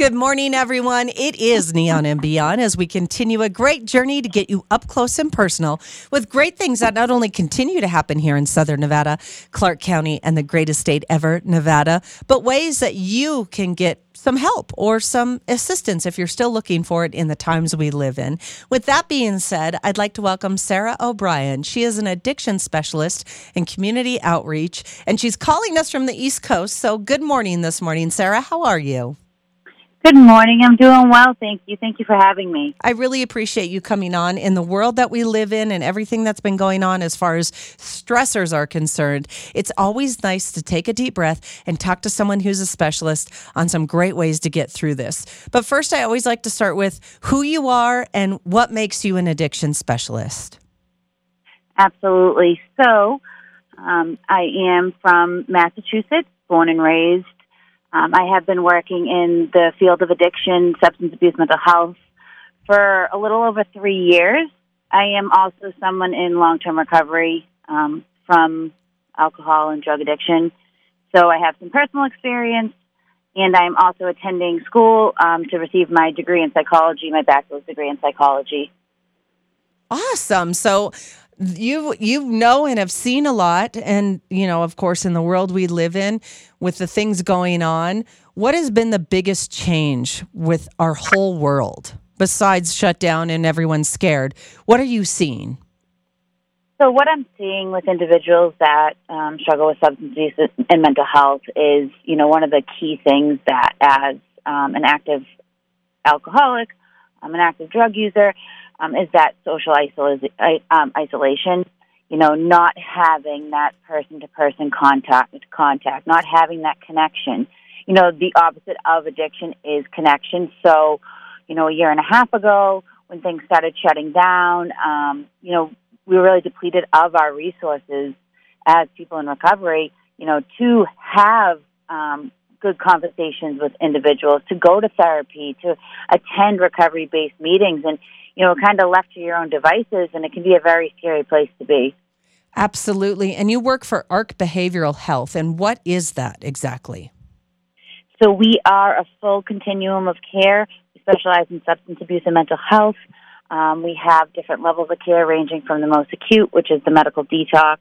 Good morning, everyone. It is Neon and Beyond as we continue a great journey to get you up close and personal with great things that not only continue to happen here in Southern Nevada, Clark County, and the greatest state ever, Nevada, but ways that you can get some help or some assistance if you're still looking for it in the times we live in. With that being said, I'd like to welcome Sarah O'Brien. She is an addiction specialist in community outreach, and she's calling us from the East Coast. So, good morning this morning, Sarah. How are you? Good morning. I'm doing well. Thank you. Thank you for having me. I really appreciate you coming on in the world that we live in and everything that's been going on as far as stressors are concerned. It's always nice to take a deep breath and talk to someone who's a specialist on some great ways to get through this. But first, I always like to start with who you are and what makes you an addiction specialist. Absolutely. So, um, I am from Massachusetts, born and raised um, I have been working in the field of addiction, substance abuse, mental health for a little over three years. I am also someone in long term recovery um, from alcohol and drug addiction. So I have some personal experience, and I'm also attending school um, to receive my degree in psychology, my bachelor's degree in psychology. Awesome. So you you know and have seen a lot. And you know of course in the world we live in with the things going on what has been the biggest change with our whole world besides shutdown and everyone's scared? What are you seeing? So what i'm seeing with individuals that um, struggle with substance use and mental health is you know one of the key things that as um, an active alcoholic i'm an active drug user um, is that social um, isolation. You know, not having that person to person contact, contact, not having that connection. You know, the opposite of addiction is connection. So, you know, a year and a half ago, when things started shutting down, um, you know, we were really depleted of our resources as people in recovery. You know, to have um, good conversations with individuals, to go to therapy, to attend recovery based meetings, and you know, kind of left to your own devices, and it can be a very scary place to be. Absolutely. And you work for ARC Behavioral Health. And what is that exactly? So, we are a full continuum of care. We specialize in substance abuse and mental health. Um, we have different levels of care ranging from the most acute, which is the medical detox,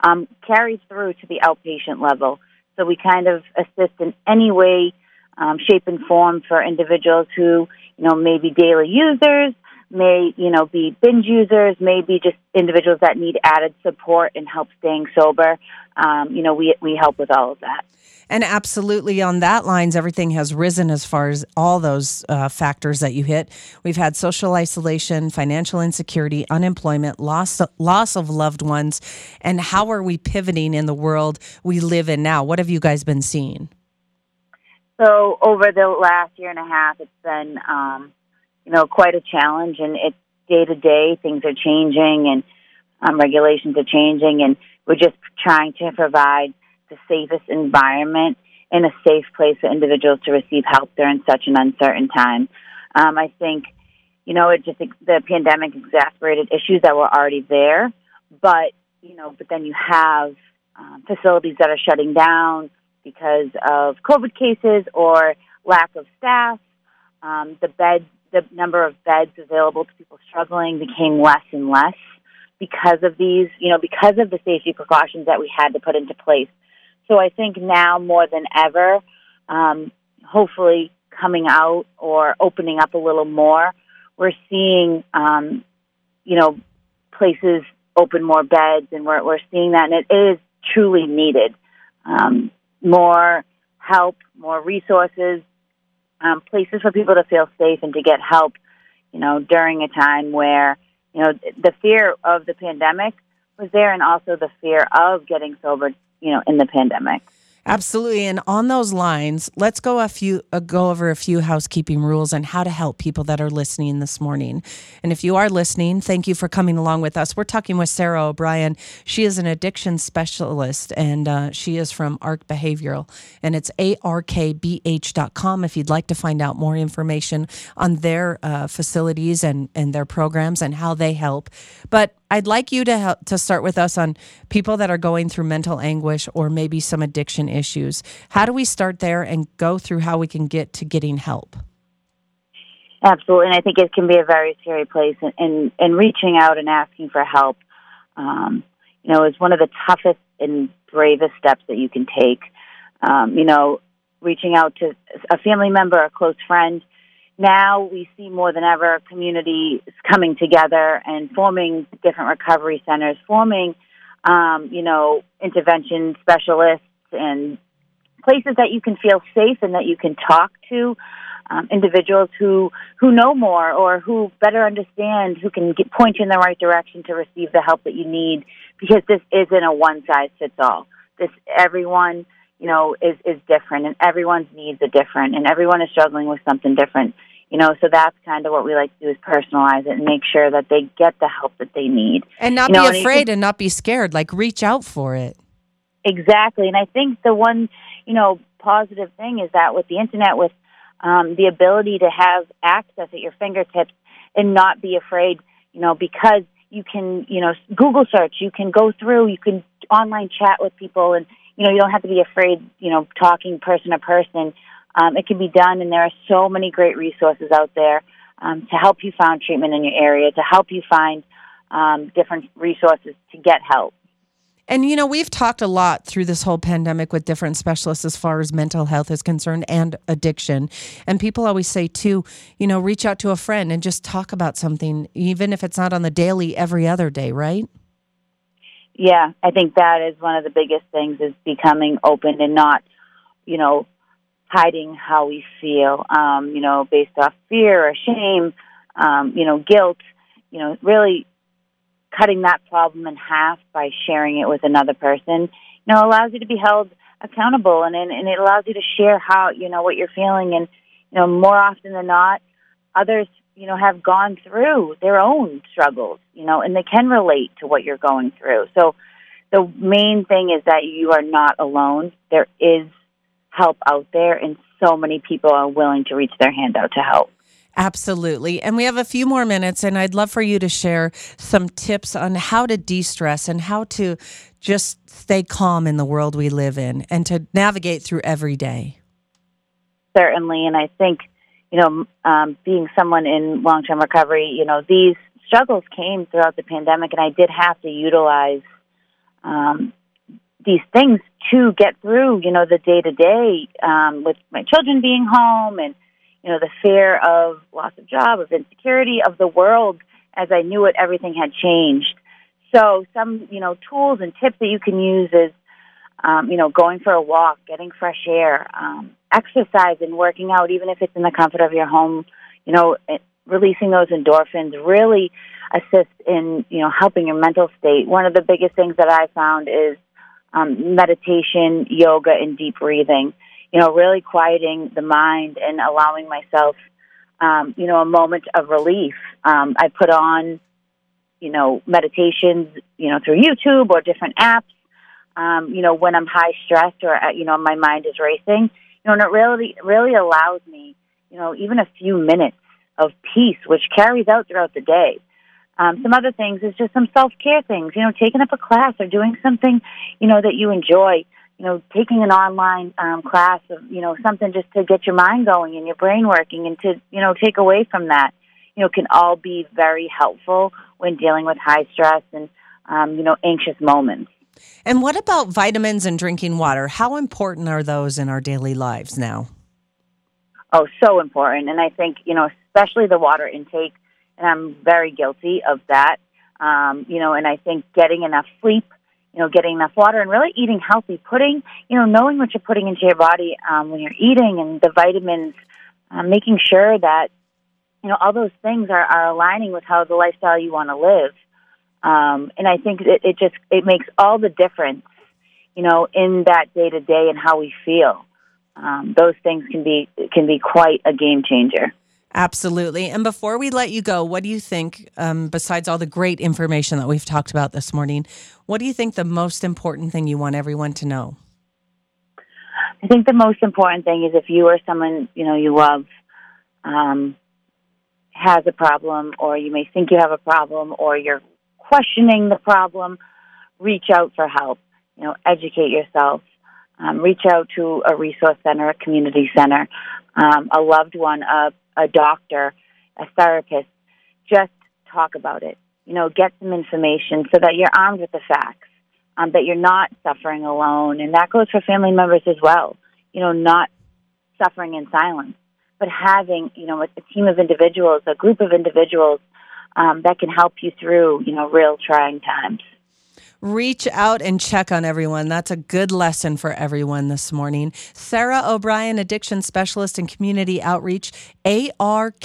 um, carries through to the outpatient level. So, we kind of assist in any way, um, shape, and form for individuals who, you know, may be daily users may, you know, be binge users, may be just individuals that need added support and help staying sober. Um, you know, we, we help with all of that. And absolutely on that lines, everything has risen as far as all those uh, factors that you hit. We've had social isolation, financial insecurity, unemployment, loss, loss of loved ones. And how are we pivoting in the world we live in now? What have you guys been seeing? So over the last year and a half, it's been um, you know, quite a challenge. And it's day to day, things are changing and um, regulations are changing. And we're just trying to provide the safest environment and a safe place for individuals to receive help during such an uncertain time. Um, I think, you know, it just the pandemic exacerbated issues that were already there, but you know, but then you have um, facilities that are shutting down because of COVID cases or lack of staff. Um, the beds the number of beds available to people struggling became less and less because of these, you know, because of the safety precautions that we had to put into place. So I think now more than ever, um, hopefully coming out or opening up a little more, we're seeing, um, you know, places open more beds, and we're we're seeing that, and it is truly needed. Um, more help, more resources, um, places for people to feel safe and to get help, you know, during a time where, you know, the fear of the pandemic was there and also the fear of getting sober, you know, in the pandemic. Absolutely. And on those lines, let's go a few uh, go over a few housekeeping rules and how to help people that are listening this morning. And if you are listening, thank you for coming along with us. We're talking with Sarah O'Brien. She is an addiction specialist and uh, she is from ARC Behavioral and it's arkbh.com if you'd like to find out more information on their uh, facilities and and their programs and how they help. But I'd like you to help, to start with us on people that are going through mental anguish or maybe some addiction issues. How do we start there and go through how we can get to getting help? Absolutely, and I think it can be a very scary place. And in, in, reaching out and asking for help, um, you know, is one of the toughest and bravest steps that you can take. Um, you know, reaching out to a family member, a close friend. Now we see more than ever communities coming together and forming different recovery centers, forming, um, you know, intervention specialists and places that you can feel safe and that you can talk to um, individuals who who know more or who better understand, who can get, point you in the right direction to receive the help that you need. Because this isn't a one size fits all. This everyone you know is is different, and everyone's needs are different, and everyone is struggling with something different. You know, so that's kind of what we like to do is personalize it and make sure that they get the help that they need, and not you be afraid and, and not be scared. Like reach out for it. Exactly, and I think the one you know positive thing is that with the internet, with um, the ability to have access at your fingertips and not be afraid, you know, because you can, you know, Google search, you can go through, you can online chat with people, and you know, you don't have to be afraid, you know, talking person to person. Um, it can be done, and there are so many great resources out there um, to help you find treatment in your area, to help you find um, different resources to get help. And you know, we've talked a lot through this whole pandemic with different specialists as far as mental health is concerned and addiction. And people always say too, you know, reach out to a friend and just talk about something, even if it's not on the daily, every other day, right? Yeah, I think that is one of the biggest things is becoming open and not, you know, hiding how we feel, um, you know, based off fear or shame, um, you know, guilt, you know, really cutting that problem in half by sharing it with another person, you know, allows you to be held accountable and, and, and it allows you to share how, you know, what you're feeling. And, you know, more often than not, others, you know, have gone through their own struggles, you know, and they can relate to what you're going through. So the main thing is that you are not alone. There is help out there and so many people are willing to reach their hand out to help. Absolutely. And we have a few more minutes, and I'd love for you to share some tips on how to de stress and how to just stay calm in the world we live in and to navigate through every day. Certainly. And I think, you know, um, being someone in long term recovery, you know, these struggles came throughout the pandemic, and I did have to utilize um, these things to get through, you know, the day to day with my children being home and you know, the fear of loss of job, of insecurity, of the world as I knew it, everything had changed. So some, you know, tools and tips that you can use is, um, you know, going for a walk, getting fresh air, um, exercise and working out, even if it's in the comfort of your home, you know, it, releasing those endorphins really assist in, you know, helping your mental state. One of the biggest things that I found is um, meditation, yoga, and deep breathing you know, really quieting the mind and allowing myself, um, you know, a moment of relief. Um, I put on, you know, meditations, you know, through YouTube or different apps. Um, you know, when I'm high stressed or uh, you know my mind is racing, you know, and it really really allows me, you know, even a few minutes of peace, which carries out throughout the day. Um, some other things is just some self care things, you know, taking up a class or doing something, you know, that you enjoy you know, taking an online um, class of, you know, something just to get your mind going and your brain working and to, you know, take away from that, you know, can all be very helpful when dealing with high stress and, um, you know, anxious moments. And what about vitamins and drinking water? How important are those in our daily lives now? Oh, so important. And I think, you know, especially the water intake, and I'm very guilty of that. Um, you know, and I think getting enough sleep you know, getting enough water and really eating healthy, putting, you know, knowing what you're putting into your body um, when you're eating and the vitamins, um, making sure that, you know, all those things are, are aligning with how the lifestyle you want to live. Um, and I think it, it just, it makes all the difference, you know, in that day to day and how we feel. Um, those things can be, can be quite a game changer. Absolutely. And before we let you go, what do you think, um, besides all the great information that we've talked about this morning, what do you think the most important thing you want everyone to know? I think the most important thing is if you or someone you know you love um, has a problem, or you may think you have a problem, or you're questioning the problem, reach out for help. You know, educate yourself. Um, reach out to a resource center, a community center, um, a loved one, a, a doctor, a therapist. Just talk about it. You know, get some information so that you're armed with the facts, um, that you're not suffering alone. And that goes for family members as well. You know, not suffering in silence, but having, you know, a, a team of individuals, a group of individuals um, that can help you through, you know, real trying times reach out and check on everyone. That's a good lesson for everyone this morning. Sarah O'Brien, addiction specialist and community outreach, arkbh.com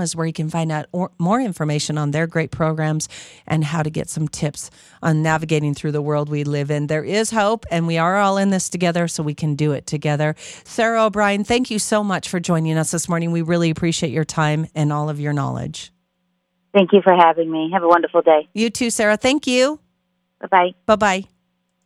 is where you can find out more information on their great programs and how to get some tips on navigating through the world we live in. There is hope, and we are all in this together, so we can do it together. Sarah O'Brien, thank you so much for joining us this morning. We really appreciate your time and all of your knowledge. Thank you for having me. Have a wonderful day. You too, Sarah. Thank you. Bye bye. Bye bye.